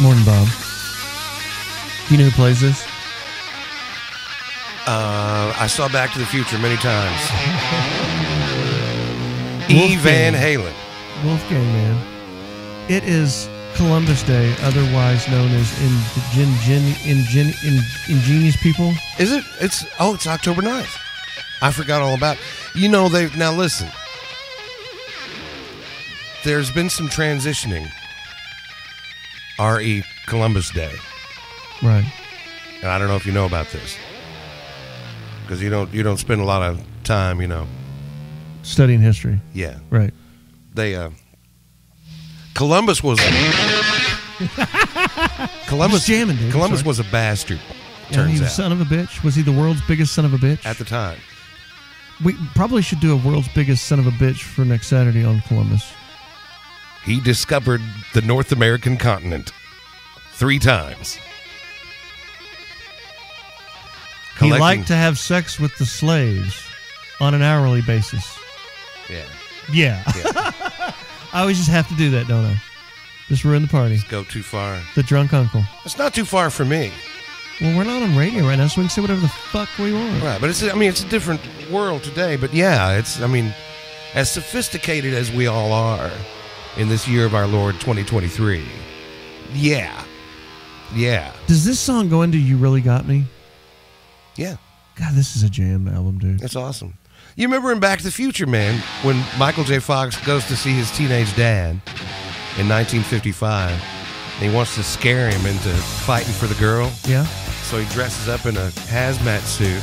Morning, Bob. You know who plays this? Uh, I saw Back to the Future many times. E. Van Halen. Wolfgang, man. It is Columbus Day, otherwise known as Ingen, Ingen, Ingen, In- Ingenious People. Is it? It's oh, it's October 9th. I forgot all about. You know they now listen. There's been some transitioning. R.E. Columbus Day, Right. and I don't know if you know about this because you don't you don't spend a lot of time. You know, Studying history. yeah. Right. They uh, Columbus was Columbus jamming, dude. Columbus Sorry. was a bastard. Yeah, Turns he was out son of a bitch. Was he the world's biggest son of a bitch? at the time. we probably should do a world's biggest son of a bitch for next Saturday on Columbus. He discovered the North American continent three times. He Collecting- liked to have sex with the slaves on an hourly basis. Yeah. Yeah. yeah. I always just have to do that, don't I? Just ruin the party. Go too far. The drunk uncle. It's not too far for me. Well, we're not on radio right now, so we can say whatever the fuck we want. Right, but it's I mean it's a different world today, but yeah, it's I mean as sophisticated as we all are in this year of our Lord 2023. Yeah. Yeah. Does this song go into You Really Got Me? Yeah. God, this is a jam album, dude. That's awesome. You remember in Back to the Future, man, when Michael J. Fox goes to see his teenage dad in 1955, and he wants to scare him into fighting for the girl. Yeah? So he dresses up in a hazmat suit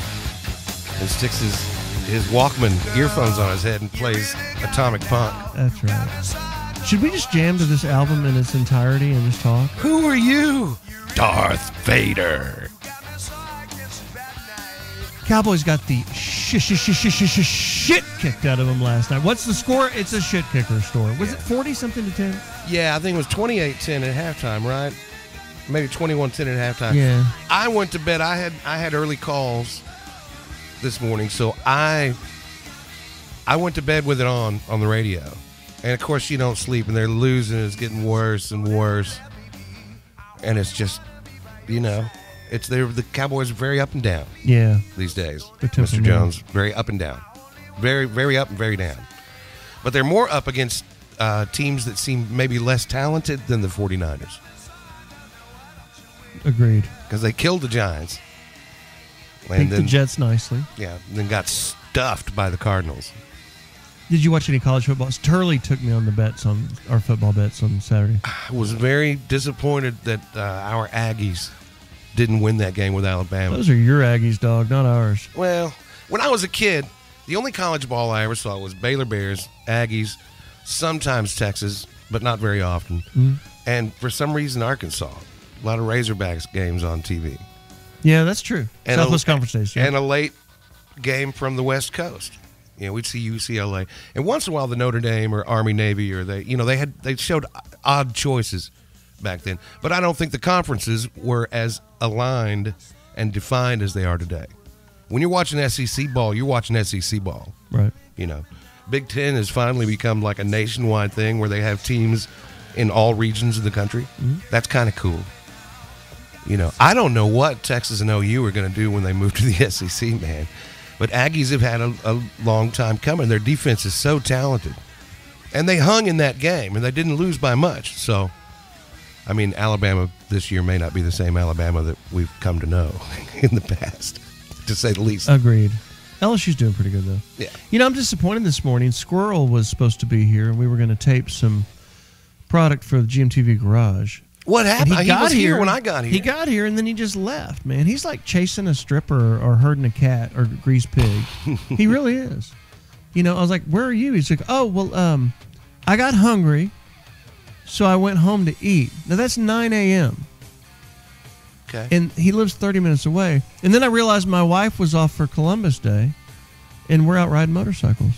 and sticks his his Walkman earphones on his head and plays Atomic Punk. That's right. Should we just jam to this album in its entirety and just talk? Who are you? Darth Vader. Cowboys got the sh- sh- sh- sh- sh- sh- shit kicked out of them last night. What's the score? It's a shit kicker score. Was it 40 something to 10? Yeah, I think it was 28-10 at halftime, right? Maybe 21-10 at halftime. Yeah. I went to bed. I had I had early calls this morning, so I I went to bed with it on on the radio. And of course, you don't sleep, and they're losing. It's getting worse and worse, and it's just, you know, it's they're the Cowboys are very up and down Yeah. these days. They're Mr. temperamental. Jones, very up and down, very very up and very down. But they're more up against uh, teams that seem maybe less talented than the 49ers Agreed. because they killed the Giants. Beat the Jets nicely. Yeah, then got stuffed by the Cardinals. Did you watch any college football? Turley took me on the bets on our football bets on Saturday. I was very disappointed that uh, our Aggies didn't win that game with Alabama. Those are your Aggies, dog, not ours. Well, when I was a kid, the only college ball I ever saw was Baylor Bears, Aggies, sometimes Texas, but not very often. Mm. And for some reason, Arkansas. A lot of Razorbacks games on TV. Yeah, that's true. And Southwest a, Conference Days. Yeah. And a late game from the West Coast. You know, we'd see UCLA, and once in a while the Notre Dame or Army Navy or they, you know, they had they showed odd choices back then. But I don't think the conferences were as aligned and defined as they are today. When you're watching SEC ball, you're watching SEC ball. right. You know, Big Ten has finally become like a nationwide thing where they have teams in all regions of the country. Mm-hmm. That's kind of cool. You know, I don't know what Texas and OU are going to do when they move to the SEC, man. But Aggies have had a, a long time coming. Their defense is so talented. And they hung in that game, and they didn't lose by much. So, I mean, Alabama this year may not be the same Alabama that we've come to know in the past, to say the least. Agreed. LSU's doing pretty good though. Yeah. You know, I'm disappointed this morning. Squirrel was supposed to be here, and we were going to tape some product for the GMTV garage. What happened? He, was here when I got here. He got here and then he just left, man. He's like chasing a stripper or herding a cat or a greased pig. he really is. You know, I was like, "Where are you?" He's like, "Oh, well, um, I got hungry, so I went home to eat." Now that's 9 a.m. Okay. and he lives 30 minutes away. And then I realized my wife was off for Columbus Day, and we're out riding motorcycles.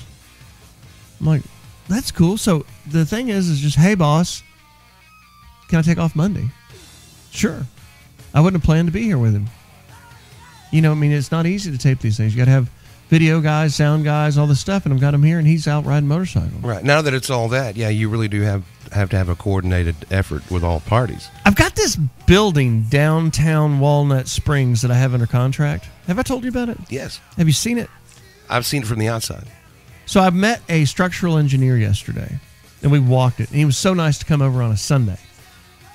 I'm like, "That's cool." So the thing is, is just, "Hey, boss, can I take off Monday?" Sure. I wouldn't have planned to be here with him. You know, I mean, it's not easy to tape these things. You got to have video guys, sound guys, all this stuff, and I've got him here, and he's out riding motorcycle. Right now that it's all that, yeah, you really do have have to have a coordinated effort with all parties. I've I've got this building downtown Walnut Springs that I have under contract. Have I told you about it? Yes, Have you seen it? I've seen it from the outside. So I met a structural engineer yesterday, and we walked it. And he was so nice to come over on a Sunday.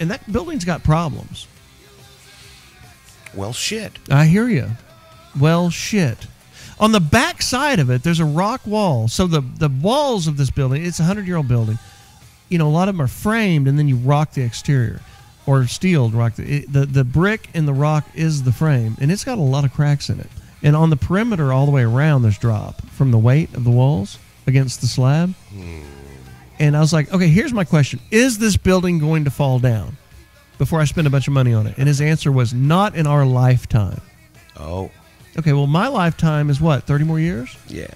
And that building's got problems. Well, shit. I hear you. Well, shit. On the back side of it, there's a rock wall. So the the walls of this building, it's a hundred year old building. You know, a lot of them are framed, and then you rock the exterior or steel rock. The, the the brick and the rock is the frame, and it's got a lot of cracks in it. And on the perimeter, all the way around, there's drop from the weight of the walls against the slab. Hmm. And I was like, okay, here's my question: Is this building going to fall down before I spend a bunch of money on it? And his answer was, not in our lifetime. Oh, Okay, well, my lifetime is what, 30 more years? yeah.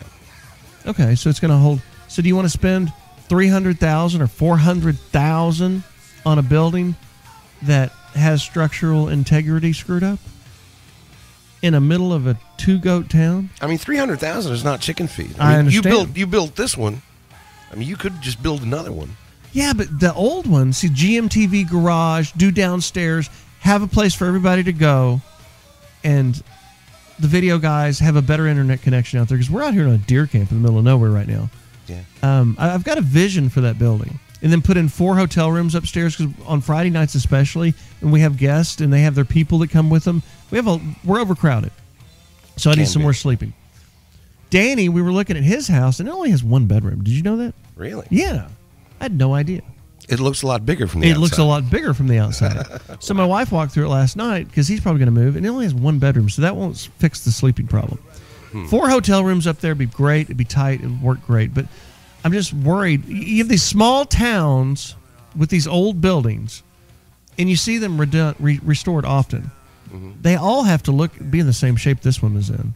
Okay, so it's going to hold. So do you want to spend 300,000 or 400,000 on a building that has structural integrity screwed up in the middle of a two-goat town? I mean, three hundred thousand is not chicken feed. I mean, understand. You built you built this one. I mean, you could just build another one. Yeah, but the old one, see GMTV garage, do downstairs, have a place for everybody to go, and the video guys have a better internet connection out there because we're out here in a deer camp in the middle of nowhere right now. Yeah. Um, I- I've got a vision for that building, and then put in four hotel rooms upstairs because on Friday nights especially, and we have guests and they have their people that come with them. We have a we're overcrowded, so I need some be. more sleeping. Danny, we were looking at his house, and it only has one bedroom. Did you know that? Really? Yeah, I had no idea. It looks a lot bigger from the It outside. looks a lot bigger from the outside. so my wife walked through it last night because he's probably going to move, and it only has one bedroom, so that won't fix the sleeping problem. Hmm. Four hotel rooms up there would be great. It'd be tight. It'd work great. But I'm just worried. You have these small towns with these old buildings, and you see them re- restored often. Mm-hmm. They all have to look be in the same shape this one is in.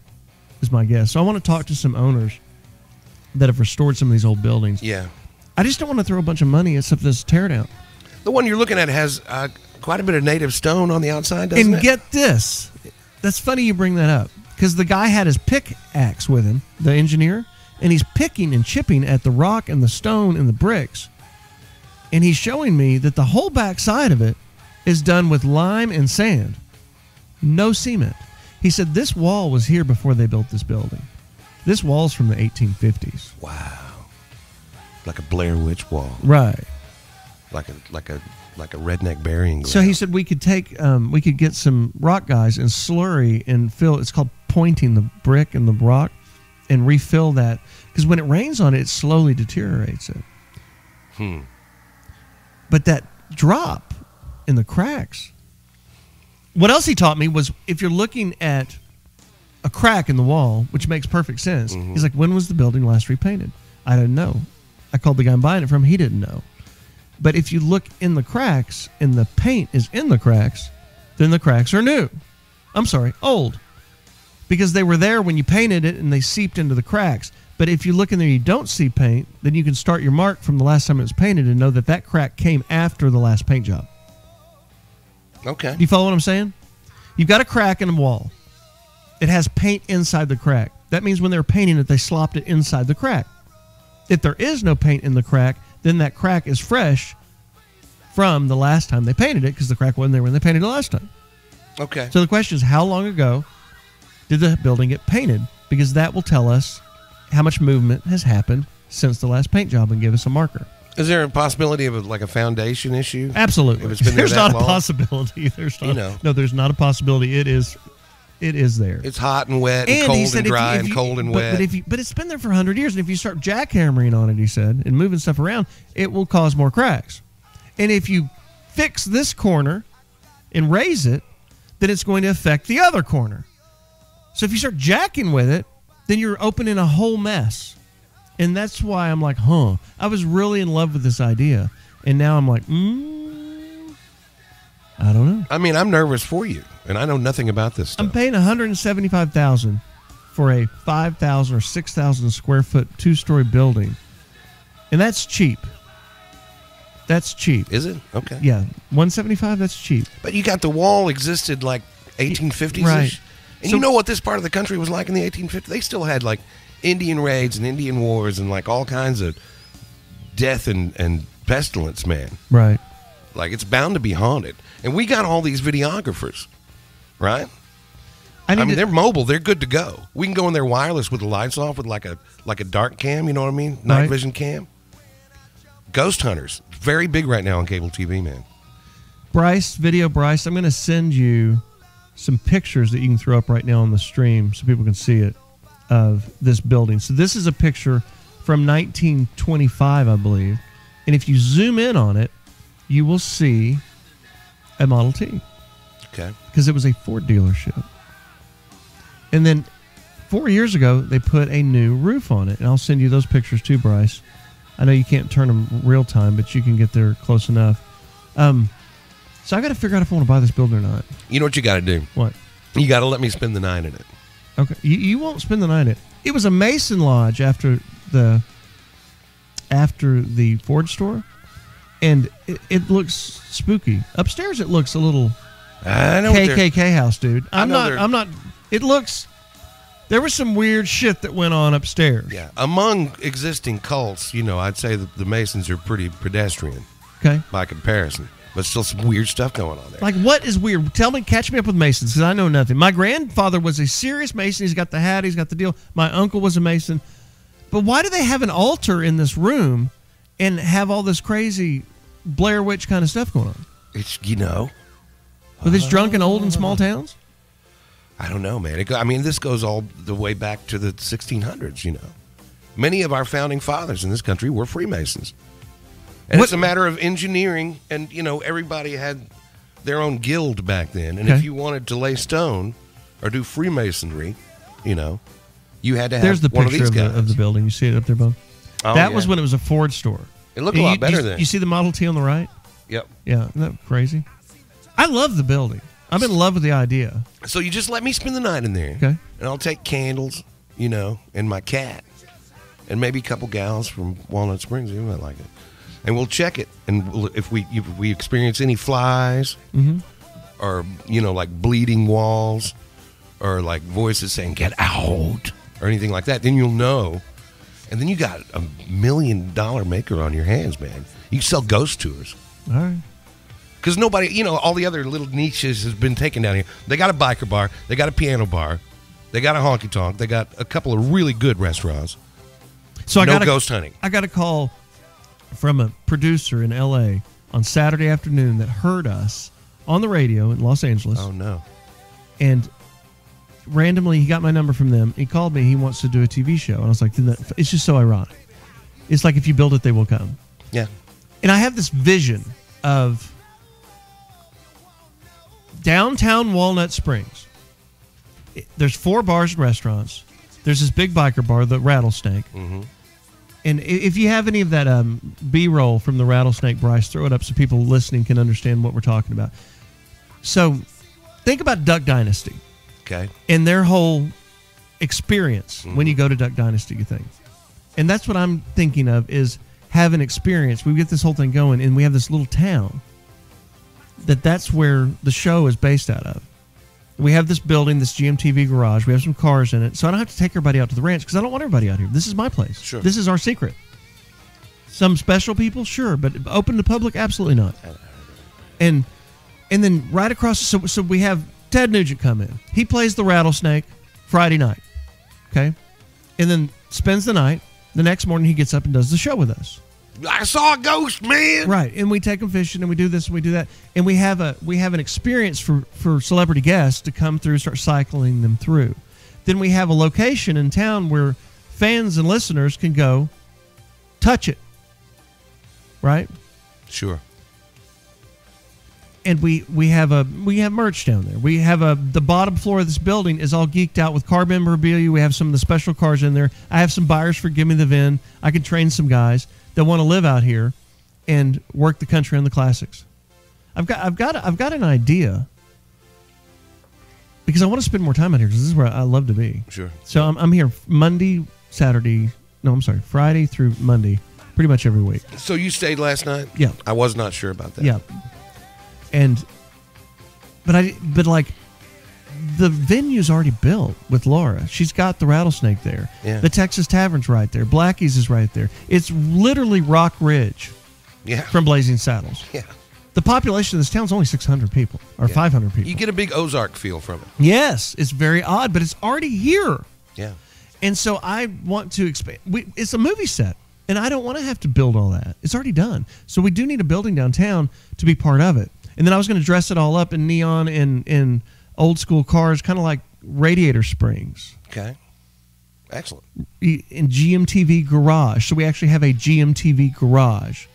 Is my guess. So I want to talk to some owners that have restored some of these old buildings. Yeah. I just don't want to throw a bunch of money at something that's tear down. The one you're looking at has uh, quite a bit of native stone on the outside, doesn't and it? get this. That's funny you bring that up because the guy had his pickaxe with him, the engineer, and he's picking and chipping at the rock and the stone and the bricks. And he's showing me that the whole back side of it is done with lime and sand, no cement. He said this wall was here before they built this building. This wall's from the 1850s. wow. Like a Blair Witch wall, Right. like a like a like a redneck burying ground. So he said we could take, um, we could get some rock guys and slurry and fill. It's called pointing the brick and the rock, and refill that because when it rains on it, it slowly deteriorates it. Hmm. But that drop in the cracks. What else he taught me was if you're looking at a crack in the wall, which makes perfect sense. Mm-hmm. He's like, when was the building last repainted? I didn't know. I called the guy I'm buying it from. He didn't know. But if you look in the cracks and the paint is in the cracks, then the cracks are new. I'm sorry, old. Because they were there when you painted it and they seeped into the cracks. But if you look in there and you don't see paint, then you can start your mark from the last time it was painted and know that that crack came after the last paint job. Okay. Do you follow what I'm saying? You've got a crack in a wall. It has paint inside the crack. That means when they were painting it, they slopped it inside the crack. If there is no paint in the crack, then that crack is fresh from the last time they painted it because the crack wasn't there when they painted it last time. Okay. So the question is, how long ago did the building get painted? Because that will tell us how much movement has happened since the last paint job and give us a marker. Is there a possibility of a, like a foundation issue? Absolutely. If it's been there there's not long? a possibility. There's not. You know. No, there's not a possibility. It is. It is there. It's hot and wet and, he cold and if you- dry if and cold and but, wet. But if you, but it's been there for hundred years, and if you start jackhammering on it, he said, and moving stuff around, it will cause more cracks. And if you fix this corner and raise it, then it's going to affect the other corner. So if you start jacking with it, then you're opening a whole mess. And that's why I'm like, huh. I was really in love with this idea, and now I'm like, mm, I don't know. I mean, I'm nervous for you, and I know nothing about this stuff. I'm paying 175,000 for a 5,000 or 6,000 square foot two story building, and that's cheap. That's cheap. Is it? Okay. Yeah, 175. That's cheap. But you got the wall existed like 1850s. Right. And So- you know what this part of the country was like in the 1850s? They still had like Indian raids and Indian wars and like all kinds of death and, and pestilence, man. Right. Like it's bound to be haunted. And we got all these videographers, right? I I, mean, to, they're mobile. They're good to go. We can go in there wireless with the lights off with like a like a dark cam. You know what I mean? Night Right. vision cam. Ghost hunters, very big right now on cable TV, man. Bryce, video Bryce, I'm going to send you some pictures that you can throw up right now on the stream so people can see it of this building. So this is a picture from 1925, I believe. And if you zoom in on it, you will see a Model T Okay. because it was a Ford dealership. And then four years ago, they put a new roof on it. And I'll send you those pictures too, Bryce. I know you can't turn them real time, but you can get there close enough. Um, so I got to figure out if I want to buy this building or not. You know what you got to do? What? You got to let me spend the night in it. Okay, you, you won't spend the night in it. It was a Mason Lodge after the after the Ford store, and it, it looks spooky. Upstairs, it looks a little I know. what they're- KKK house, dude. I I'm know not. they're- I'm not. It looks. There was some weird shit that went on upstairs. Yeah, among existing cults, you know, I'd say that the Masons are pretty pedestrian Okay. by comparison, but still some weird stuff going on there. Like what is weird? Tell me, catch me up with Masons because I know nothing. My grandfather was a serious Mason. He's got the hat. He's got the deal. My uncle was a Mason. But why do they have an altar in this room and have all this crazy Blair Witch kind of stuff going on? it's you know, With drunk and old in small towns? I don't know, man. It, go- I mean, this goes all the way back to the 1600s. You know, many of our founding fathers in this country were Freemasons, and What- it's a matter of engineering. And you know, everybody had their own guild back then, and if you wanted to lay stone or do Freemasonry, you know, you had to have There's the one of picture these of the, of the building. You see it up there, Bo? Oh, that yeah. was when it was a Ford store. It looked a lot better you, then. You see the Model T on the right? Yep. Yeah, isn't that crazy? I love the building. I'm in love with the idea. So you just let me spend the night in there. Okay. And I'll take candles, you know, and my cat. And maybe a couple gals from Walnut Springs. You might like it. And we'll check it. And we'll, if we if we experience any flies Mm-hmm. or, you know, like bleeding walls or like voices saying, get out or anything like that, then you'll know. And then you got a million dollar maker on your hands, man. You sell ghost tours. All right. Because nobody, you know, all the other little niches has been taken down here. They got a biker bar, they got a piano bar, they got a honky tonk, they got a couple of really good restaurants. So I no got a, ghost hunting. I got a call from a producer in L.A. on Saturday afternoon that heard us on the radio in Los Angeles, Oh no, and randomly he got my number from them. He called me. He wants to do a TV show, and I was like, "It's just so ironic." It's like if you build it, they will come. yeah, And I have this vision of downtown Walnut Springs. There's four bars and restaurants. There's this big biker bar, the Rattlesnake. Mhm. And if you have any of that um, B-roll from the Rattlesnake, Bryce, throw it up so people listening can understand what we're talking about. So, think about Duck Dynasty okay, and their whole experience when you go to Duck Dynasty, you think. And that's what I'm thinking of is have an experience. We get this whole thing going and we have this little town that that's where the show is based out of. We have this building, this GMTV garage. We have some cars in it. So I don't have to take everybody out to the ranch because I don't want everybody out here. This is my place. Sure. This is our secret. Some special people, sure, but open to public, absolutely not. And and then right across, so so we have Ted Nugent come in. He plays the rattlesnake Friday night, okay, and then spends the night. The next morning, he gets up and does the show with us. I saw a ghost, man. Right, and we take them fishing, and we do this, and we do that, and we have a we have an experience for for celebrity guests to come through, start cycling them through. Then we have a location in town where fans and listeners can go touch it. Right, Sure. and we we have a we have merch down there. We have a the bottom floor of this building is all geeked out with car memorabilia. We have some of the special cars in there. I have some buyers for Give Me the Vin. I can train some guys that want to live out here and work the country on the classics. I've got I've got I've got an idea because I want to spend more time out here because this is where I love to be. Sure. So I'm, I'm here Monday, Saturday. No, I'm sorry, Friday through Monday, pretty much every week. So you stayed last night? Yeah. I was not sure about that. Yeah. And but I but like the venue's already built with Laura. She's got the rattlesnake there. Yeah. The Texas Tavern's right there. Blackie's is right there. It's literally Rock Ridge Yeah. from Blazing Saddles. yeah. The population of this town is only 600 people or 500 people. You get a big Ozark feel from it. yes, it's very odd, but it's already here. Yeah. And so I want to expand. We, it's a movie set, and I don't want to have to build all that. It's already done. So we do need a building downtown to be part of it. And then I was going to dress it all up in neon and in old school cars, kind of like Radiator Springs Okay. Excellent. in GMTV garage. So we actually have a GMTV garage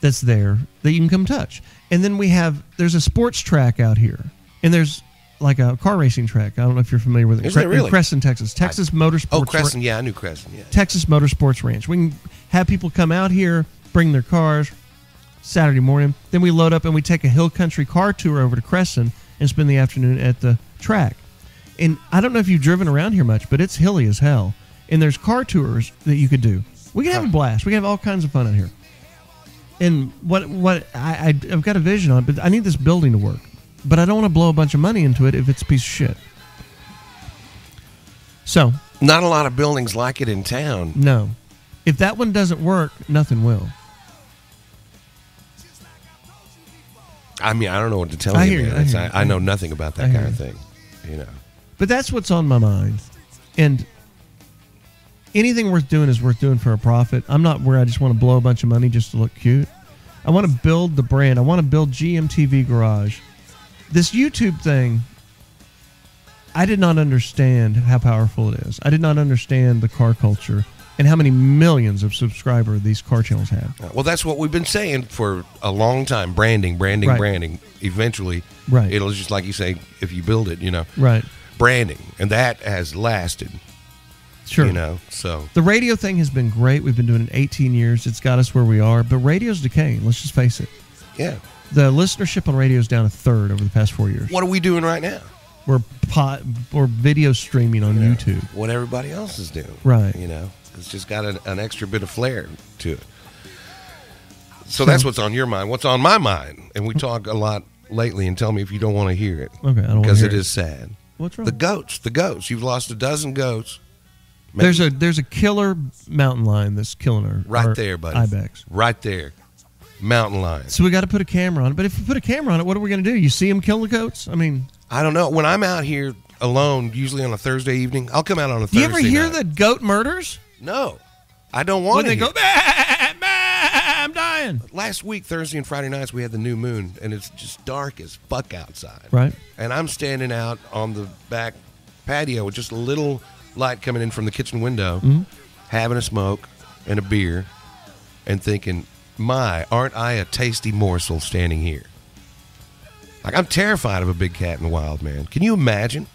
that's there that you can come touch. And then we have there's a sports track out here, and there's like a car racing track. I don't know if you're familiar with it. Is there in really? Cresson, Texas. Texas Motorsports. Oh, Ra- Cresson. Yeah, I knew Cresson. Yeah. Texas Motorsports Ranch. We can have people come out here, bring their cars Saturday morning. Then we load up and we take a hill country car tour over to Cresson and spend the afternoon at the track. And I don't know if you've driven around here much, but it's hilly as hell. And there's car tours that you could do. We can have a blast. We can have all kinds of fun out here. And what what I, I I've got a vision on, but I need this building to work. But I don't want to blow a bunch of money into it if it's a piece of shit. So Not a lot of buildings like it in town. no. If that one doesn't work, nothing will. I mean, I don't know what to tell I you, hear man. I hear I, you. I know nothing about that kind of thing. You know. But that's what's on my mind. And anything worth doing is worth doing for a profit. I'm not where I just want to blow a bunch of money just to look cute. I want to build the brand. I want to build GMTV Garage. This YouTube thing, I did not understand how powerful it is. I did not understand the car culture and how many millions of subscribers these car channels have. Uh, well, that's what we've been saying for a long time. Branding, branding, Right. branding. Eventually, Right. it'll just like you say, if you build it, you know, Right. branding, and that has lasted. Sure. You know, so The radio thing has been great. We've been doing it 18 years. It's got us where we are, but radio's decaying. Let's just face it. yeah. The listenership on radio is down a third over the past four years. What are we doing right now? We're pot, we're video streaming on You know, YouTube. What everybody else is doing. Right. You know, it's just got an, an extra bit of flair to it. So that's hmm. what's on your mind. What's on my mind? And we talk a lot lately, and tell me if you don't want to hear it. Okay, I don't Because it hear is sad. What's wrong? The goats, the goats. You've lost a dozen goats. there's a there's a killer mountain lion that's killing her. right there, buddy. Ibex. Right there. Mountain lions. So we got to put a camera on it. But if we put a camera on it, what are we going to do? You see him kill the goats? I mean, I don't know. When I'm out here alone, usually on a Thursday evening, I'll come out on a do Thursday. you ever hear night. the goat murders No, I don't want when to. they go, "Bah, bah, I'm dying. Last week, Thursday and Friday nights, we had the new moon, and it's just dark as fuck outside. Right. And I'm standing out on the back patio with just a little light coming in from the kitchen window, Mm-hmm. having a smoke and a beer, and thinking, "My, aren't I a tasty morsel standing here?" Like I'm terrified of a big cat in the wild, man. Can you imagine?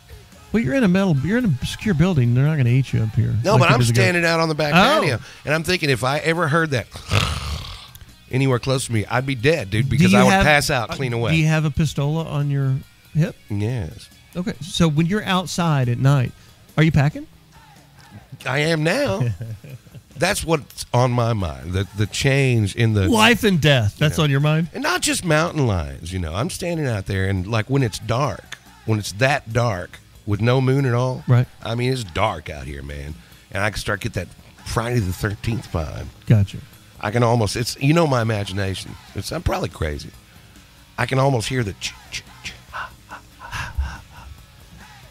Well, you're in a metal, you're in a secure building. They're not going to eat you up here. No, like but I'm standing out on the back Oh. patio, and I'm thinking if I ever heard that anywhere close to me, I'd be dead, dude, because I would have- pass out clean away. Do you have a pistola on your hip? Yes, Okay, so when you're outside at night, are you packing? I am now. That's what's on my mind. The the change in the Life and death. That's know. on your mind. and not just mountain lions. You know, I'm standing out there, and like when it's dark, when it's that dark with no moon at all. Right. I mean, it's dark out here, man, and I can start get that Friday the Thirteenth vibe. Gotcha. I can almost it's you know my imagination. It's I'm probably crazy. I can almost hear the ch- ch- ch-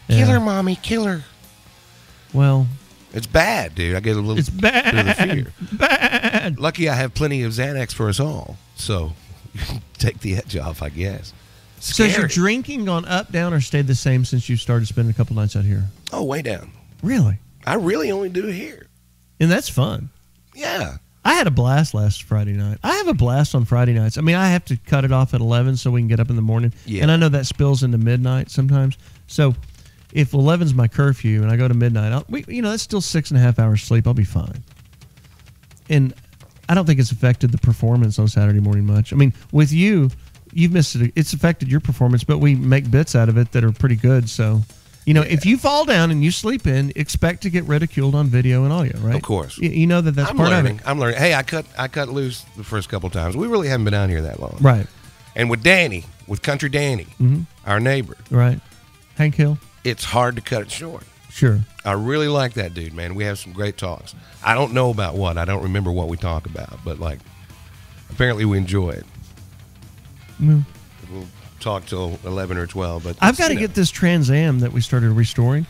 Yeah. killer, mommy, killer. Well, It's bad, dude. I get a little it's bit of the bad. fear. Bad. Lucky I have plenty of Xanax for us all, so take the edge off, I guess. So your drinking gone up, down, or stayed the same since you started spending a couple nights out here? oh, way down. Really? I really only do here. And that's fun. Yeah. I had a blast last Friday night. I have a blast on Friday nights. I mean, I have to cut it off at 11 so we can get up in the morning. Yeah. And I know that spills into midnight sometimes. So if 11's my curfew and I go to midnight, I'll, we, you know, that's still six and a half hours sleep. I'll be fine. And I don't think it's affected the performance on Saturday morning much. I mean, with you, you've missed it. It's affected your performance, but we make bits out of it that are pretty good. So, you know, if you fall down and you sleep in, expect to get ridiculed on video and audio, right? Of course. You, you know that that's I'm part learning. of it. I'm learning. Hey, I cut I cut loose the first couple times. We really haven't been down here that long. Right. And with Danny, with Country Danny, Mhm. our neighbor, Right. Hank Hill? it's hard to cut it short. Sure. I really like that dude, man. We have some great talks. I don't know about what. I don't remember what we talk about, but like apparently we enjoy it. Mm. We'll talk till eleven or twelve. But I've got to you know. get this Trans Am that we started restoring.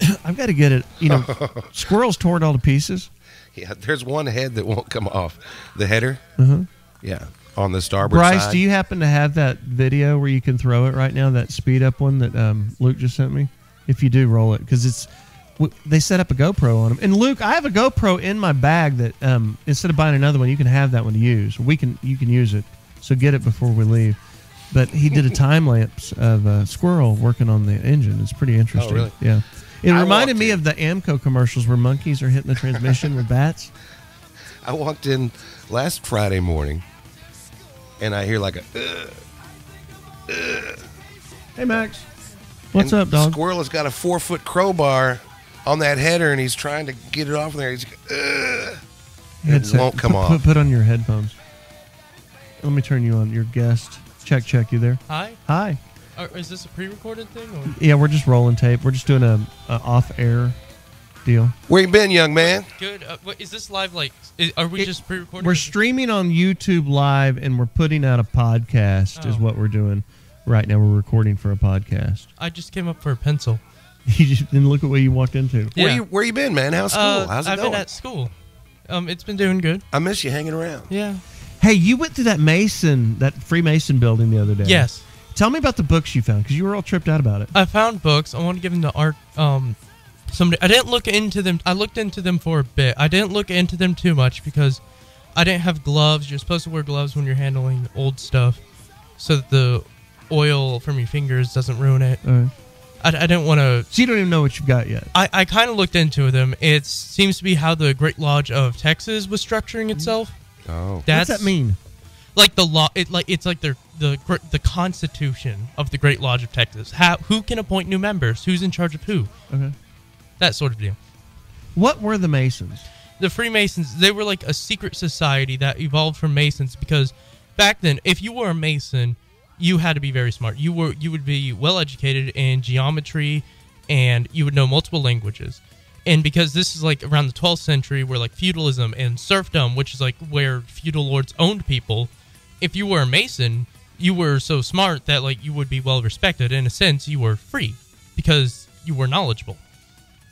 I've got to get it. You know, squirrels tore it all to pieces. Yeah, there's one head that won't come off. The header. Uh-huh. Yeah, on the starboard Bryce, side. do you happen to have that video where you can throw it right now? That speed up one that um, Luke just sent me. If you do, roll it because it's. They set up a GoPro on them. And Luke, I have a GoPro in my bag that um, instead of buying another one, you can have that one to use. We can you can use it. So get it before we leave. But he did a time lapse of a squirrel working on the engine. It's pretty interesting. Oh, really? Yeah. It I reminded me in. of the AAMCO commercials where monkeys are hitting the transmission with bats. I walked in last Friday morning, and I hear like a. "Ugh," Hey Max, what's and up, dog? Squirrel has got a four foot crowbar on that header, and he's trying to get it off there. He's. "Ugh." It won't come put, off. Put, put on your headphones. Let me turn you on. Your guest. Check, check. You there? Hi. Hi. Or is this a pre-recorded thing? Or? Yeah, we're just rolling tape. We're just doing a, a off air deal. Where you been, young man? Good. Uh, what, is this live? Like, is, are we It- just pre-recording? We're streaming on YouTube live, and we're putting out a podcast. Is Oh. what we're doing right now. We're recording for a podcast. I just came up for a pencil. You just didn't look at what you walked into. Where you Where you been, man? How's school? Uh, How's it going? I've going? been at school. Um, it's been doing good. I miss you hanging around. Yeah. Hey, you went through that Mason, that Freemason building the other day. Yes. Tell me about the books you found because you were all tripped out about it. I found books. I want to give them to art. Um, somebody. I didn't look into them. I looked into them for a bit. I didn't look into them too much because I didn't have gloves. You're supposed to wear gloves when you're handling old stuff, so that the oil from your fingers doesn't ruin it. Right. I, I didn't want to So you don't even know what you've got yet. I, I kind of looked into them. It seems to be how the Great Lodge of Texas was structuring itself. Oh, That's What's that mean? Like the law, it like it's like their the gr- the Constitution of the Great Lodge of Texas. How who can appoint new members? Who's in charge of who? Okay. That sort of deal. What were the Masons? The Freemasons, they were like a secret society that evolved from Masons because back then, if you were a Mason, you had to be very smart. You were you would be well educated in geometry, and you would know multiple languages. And because this is like around the 12th century, where like feudalism and serfdom, which is like where feudal lords owned people, if you were a Mason, you were so smart that like you would be well respected. In a sense, you were free because you were knowledgeable.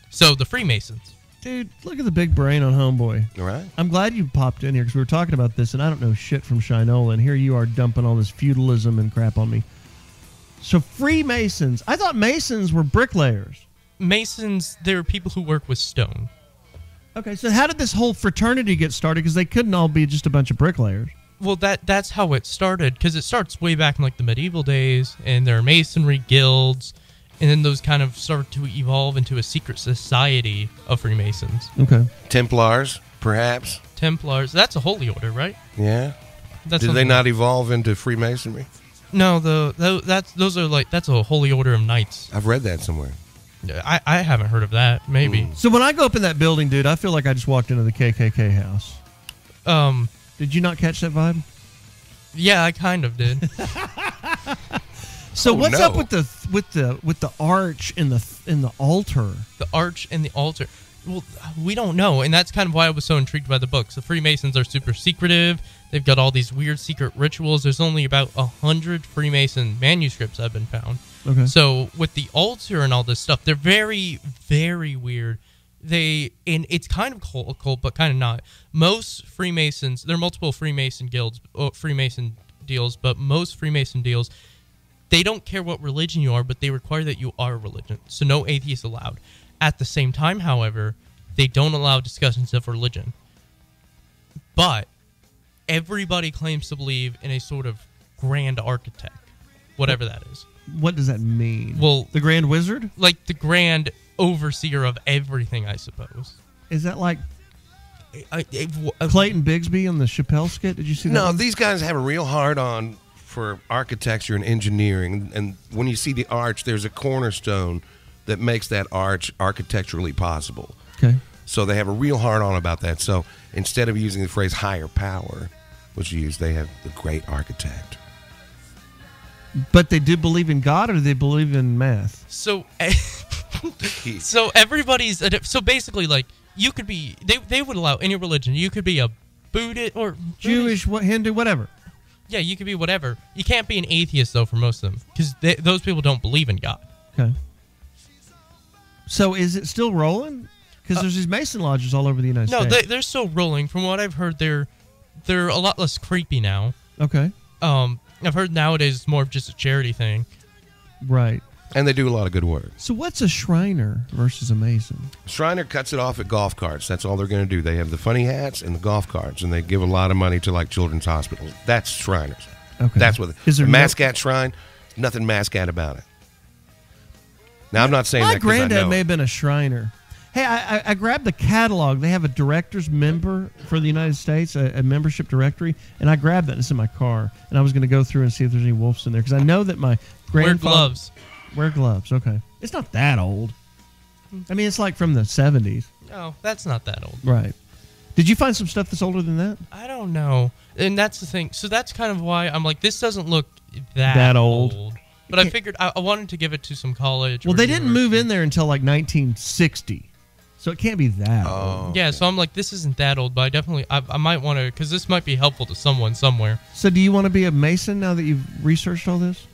So the Freemasons. Dude, look at the big brain on Homeboy. all right. I'm glad you popped in here because we were talking about this, and I don't know shit from Shinola, and here you are dumping all this feudalism and crap on me. So Freemasons, I thought Masons were bricklayers. Masons, they're people who work with stone. Okay, so how did this whole fraternity get started? Because they couldn't all be just a bunch of bricklayers. Well, that that's how it started because it starts way back in like the medieval days, and there are masonry guilds, and then those kind of start to evolve into a secret society of Freemasons, Okay. Templars, perhaps. Templars. That's a holy order, right? Yeah. That's Did they something- not evolve into Freemasonry? No, the, the that's those are like that's a holy order of knights. I've read that somewhere. I, I haven't heard of that. Maybe. Hmm. So when I go up in that building, dude, I feel like I just walked into the KKK house. Um. Did you not catch that vibe? Yeah, I kind of did. So Oh, what's no. up with the with the with the arch in the in the altar? the arch and the altar. Well, we don't know, and that's kind of why I was so intrigued by the books. The Freemasons are super secretive. They've got all these weird secret rituals. There's only about a hundred Freemason manuscripts have been found. Okay. So with the altar and all this stuff, they're very, very weird. They and it's kind of cult, occult, but kind of not. Most Freemasons, there are multiple Freemason guilds, uh, Freemason deals, but most Freemason deals, they don't care what religion you are, but they require that you are a religion. So no atheists allowed. At the same time, however, they don't allow discussions of religion. But everybody claims to believe in a sort of grand architect, whatever that is. What does that mean? Well- the Grand Wizard like the grand overseer of everything, I suppose. is that like I, I- I- uh, Clayton Bigsby on the Chappelle skit? Did you see that? No, one? these guys have a real hard on for architecture and engineering. And when you see the arch, there's a cornerstone that makes that arch architecturally possible. okay. So they have a real hard on about that. So instead of using the phrase higher power, which you use, they have the great architect. But they do believe in God, or they believe in math? so, so everybody's so basically like you could be they they would allow any religion. You could be a Buddhist or Jewish, what Hindu, whatever. Yeah, you could be whatever. You can't be an atheist though for most of them because those people don't believe in God. Okay. So is it still rolling? Because Uh, there's these Mason lodges all over the United States. No, they, they're still rolling. From what I've heard, they're they're a lot less creepy now. okay. Um, I've heard nowadays it's more of just a charity thing. Right. And they do a lot of good work. So what's a Shriner versus a Mason? Shriner cuts it off at golf carts. That's all they're going to do. They have the funny hats and the golf carts, and they give a lot of money to like children's hospitals. That's Shriners. Okay. That's what. Is there a no- Mascat Shrine? Nothing Mascat about it. Now I'm not saying My that 'cause I granddad know. may have been a Shriner. Hey, I, I, I grabbed the catalog. They have a director's member for the United States, a, a membership directory, and I grabbed that. and It's in my car, and I was going to go through and see if there's any wolves in there because I know that my Wear grandfather gloves. Wear gloves. Okay, it's not that old. I mean, it's like from the '70s, No, that's not that old. right? Did you find some stuff that's older than that? I don't know, and that's the thing. So that's kind of why I'm like, this doesn't look that That old. But I figured I, I wanted to give it to some college. Well, they didn't move in there until like 1960, so it can't be that oh, old. Oh. Yeah, so I'm like, this isn't that old, but I definitely, I, I might want to, because this might be helpful to someone somewhere. So, do you want to be a Mason now that you've researched all this?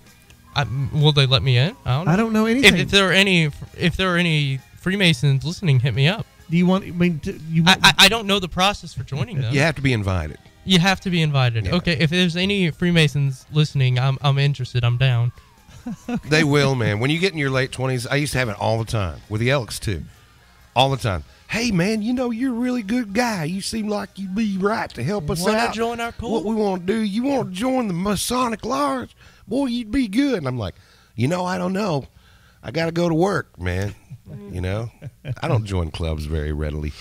I, will they let me in? I don't know. I don't know anything. If, if there are any, if there are any Freemasons listening, hit me up. do you want? I mean, do you I, want, I, I don't know the process for joining them. You have to be invited. You have to be invited. Yeah. Okay, if there's any Freemasons listening, I'm, I'm interested. I'm down. They will, man. When you get in your late twenties, I used to have it all the time with the Elks too, all the time. Hey, man, you know you're a really good guy. You seem like you'd be right to help us Wanna out. join our cult? What we want to do? You want to join the Masonic Lodge? Boy, you'd be good. And I'm like, you know, I don't know. I got to go to work, man. You know, I don't join clubs very readily.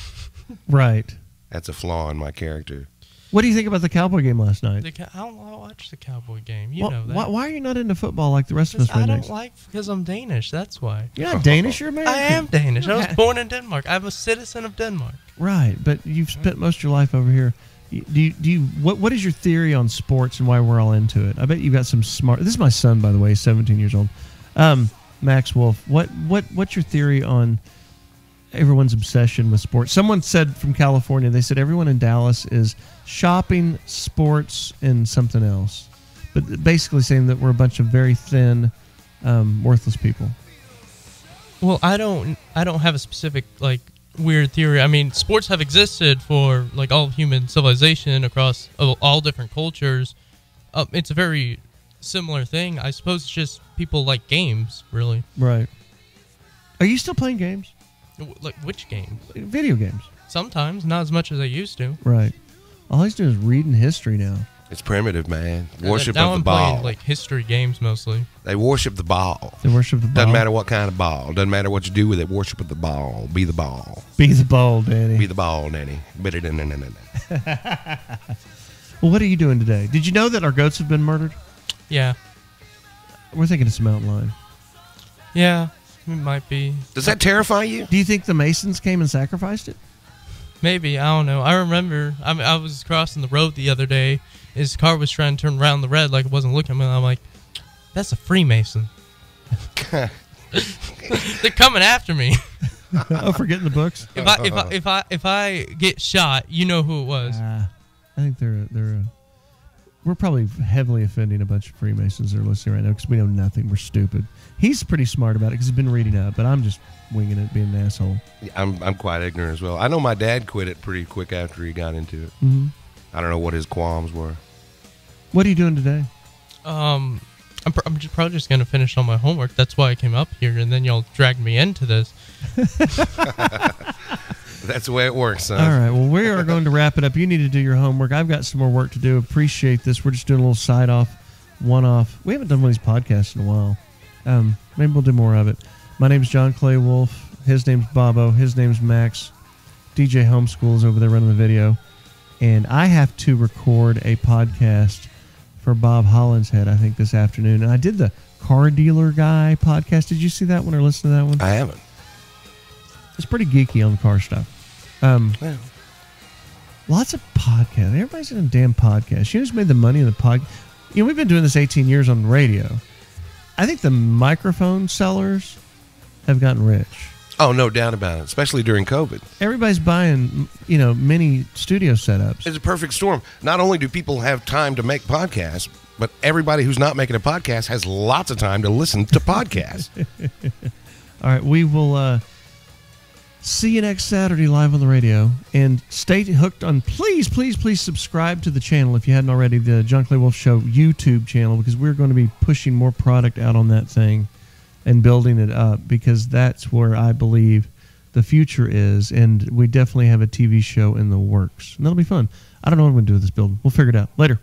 right. That's a flaw in my character. What do you think about the Cowboy game last night? The, I don't I watch the Cowboy game. You Why- know that. why, why are you not into football like the rest of us I don't like because I'm Danish. That's why. You're not Danish. You're American. I am Danish. I was born in Denmark. I'm a citizen of Denmark. Right, but you've spent most of your life over here. Do you, do you what what is your theory on sports and why we're all into it? I bet you've got some smart. This is my son, by the way, 17 years old. Um, Max Wolf, what what what's your theory on everyone's obsession with sports? Someone said from California, they said everyone in Dallas is shopping, sports, and something else, but basically saying that we're a bunch of very thin, um, worthless people. Well, I don't. I don't have a specific like weird theory. I mean, sports have existed for like all human civilization across all different cultures. Um, it's a very similar thing. I suppose it's just people like games, really. Right. Are you still playing games? W- Like which games? Video games. Sometimes, not as much as I used to. Right. All he's doing is reading history now. It's primitive, man. Worship now of I'm the ball. playing like history games mostly. they worship the ball. They worship the ball. Doesn't matter what kind of ball. Doesn't matter what you do with it. Worship of the ball. Be the ball. Be the ball, Danny. Be the ball, Danny. Bit it in and well, what are you doing today? Did you know that our goats have been murdered? Yeah, We're thinking it's a mountain lion. yeah, it might be. Does that terrify you? Do you think the Masons came and sacrificed it? Maybe I don't know. I remember I, mean, I was crossing the road the other day. His car was trying to turn around the red like it wasn't looking. And I'm like, that's a Freemason. They're coming after me. oh, for getting the books. If I if I if I if I get shot, you know who it was. Ah, I think they're they're. Uh, we're probably heavily offending a bunch of Freemasons that are listening right now because we know nothing. We're stupid. He's pretty smart about it because he's been reading up, but I'm just winging it, being an asshole. I'm I'm quite ignorant as well. I know my dad quit it pretty quick after he got into it. hmm I don't know what his qualms were. What are you doing today? Um, I'm, pr- I'm just probably just gonna finish all my homework. That's why I came up here, and then y'all dragged me into this. That's the way it works, son. All right. Well, we are going to wrap it up. You need to do your homework. I've got some more work to do. Appreciate this. We're just doing a little side off, one off. We haven't done one of these podcasts in a while. Um, maybe we'll do more of it. My name's John Clay Wolf. His name's Bobbo. His name's Max. DJ Homeschool is over there running the video. And I have to record a podcast for Bob Hollinshead, I think, this afternoon. And I did the car dealer guy podcast. Did you see that one or listen to that one? I haven't. It's pretty geeky on car stuff. Um, Well, Lots of podcasts. Everybody's doing a damn podcast. You know who's made the money in the pod? You know, we've been doing this 18 years on radio. I think the microphone sellers have gotten rich. Oh, no doubt about it, especially during COVID. Everybody's buying, you know, mini studio setups. It's a perfect storm. Not only do people have time to make podcasts, but everybody who's not making a podcast has lots of time to listen to podcasts. All right, we will uh, see you next Saturday live on the radio. And stay hooked on, please, please, please subscribe to the channel if you hadn't already, the John Clay Wolf Show YouTube channel, because we're going to be pushing more product out on that thing and building it up because that's where I believe the future is. And we definitely have a TV show in the works. And that'll be fun. I don't know what I'm going to do with this building. We'll figure it out later.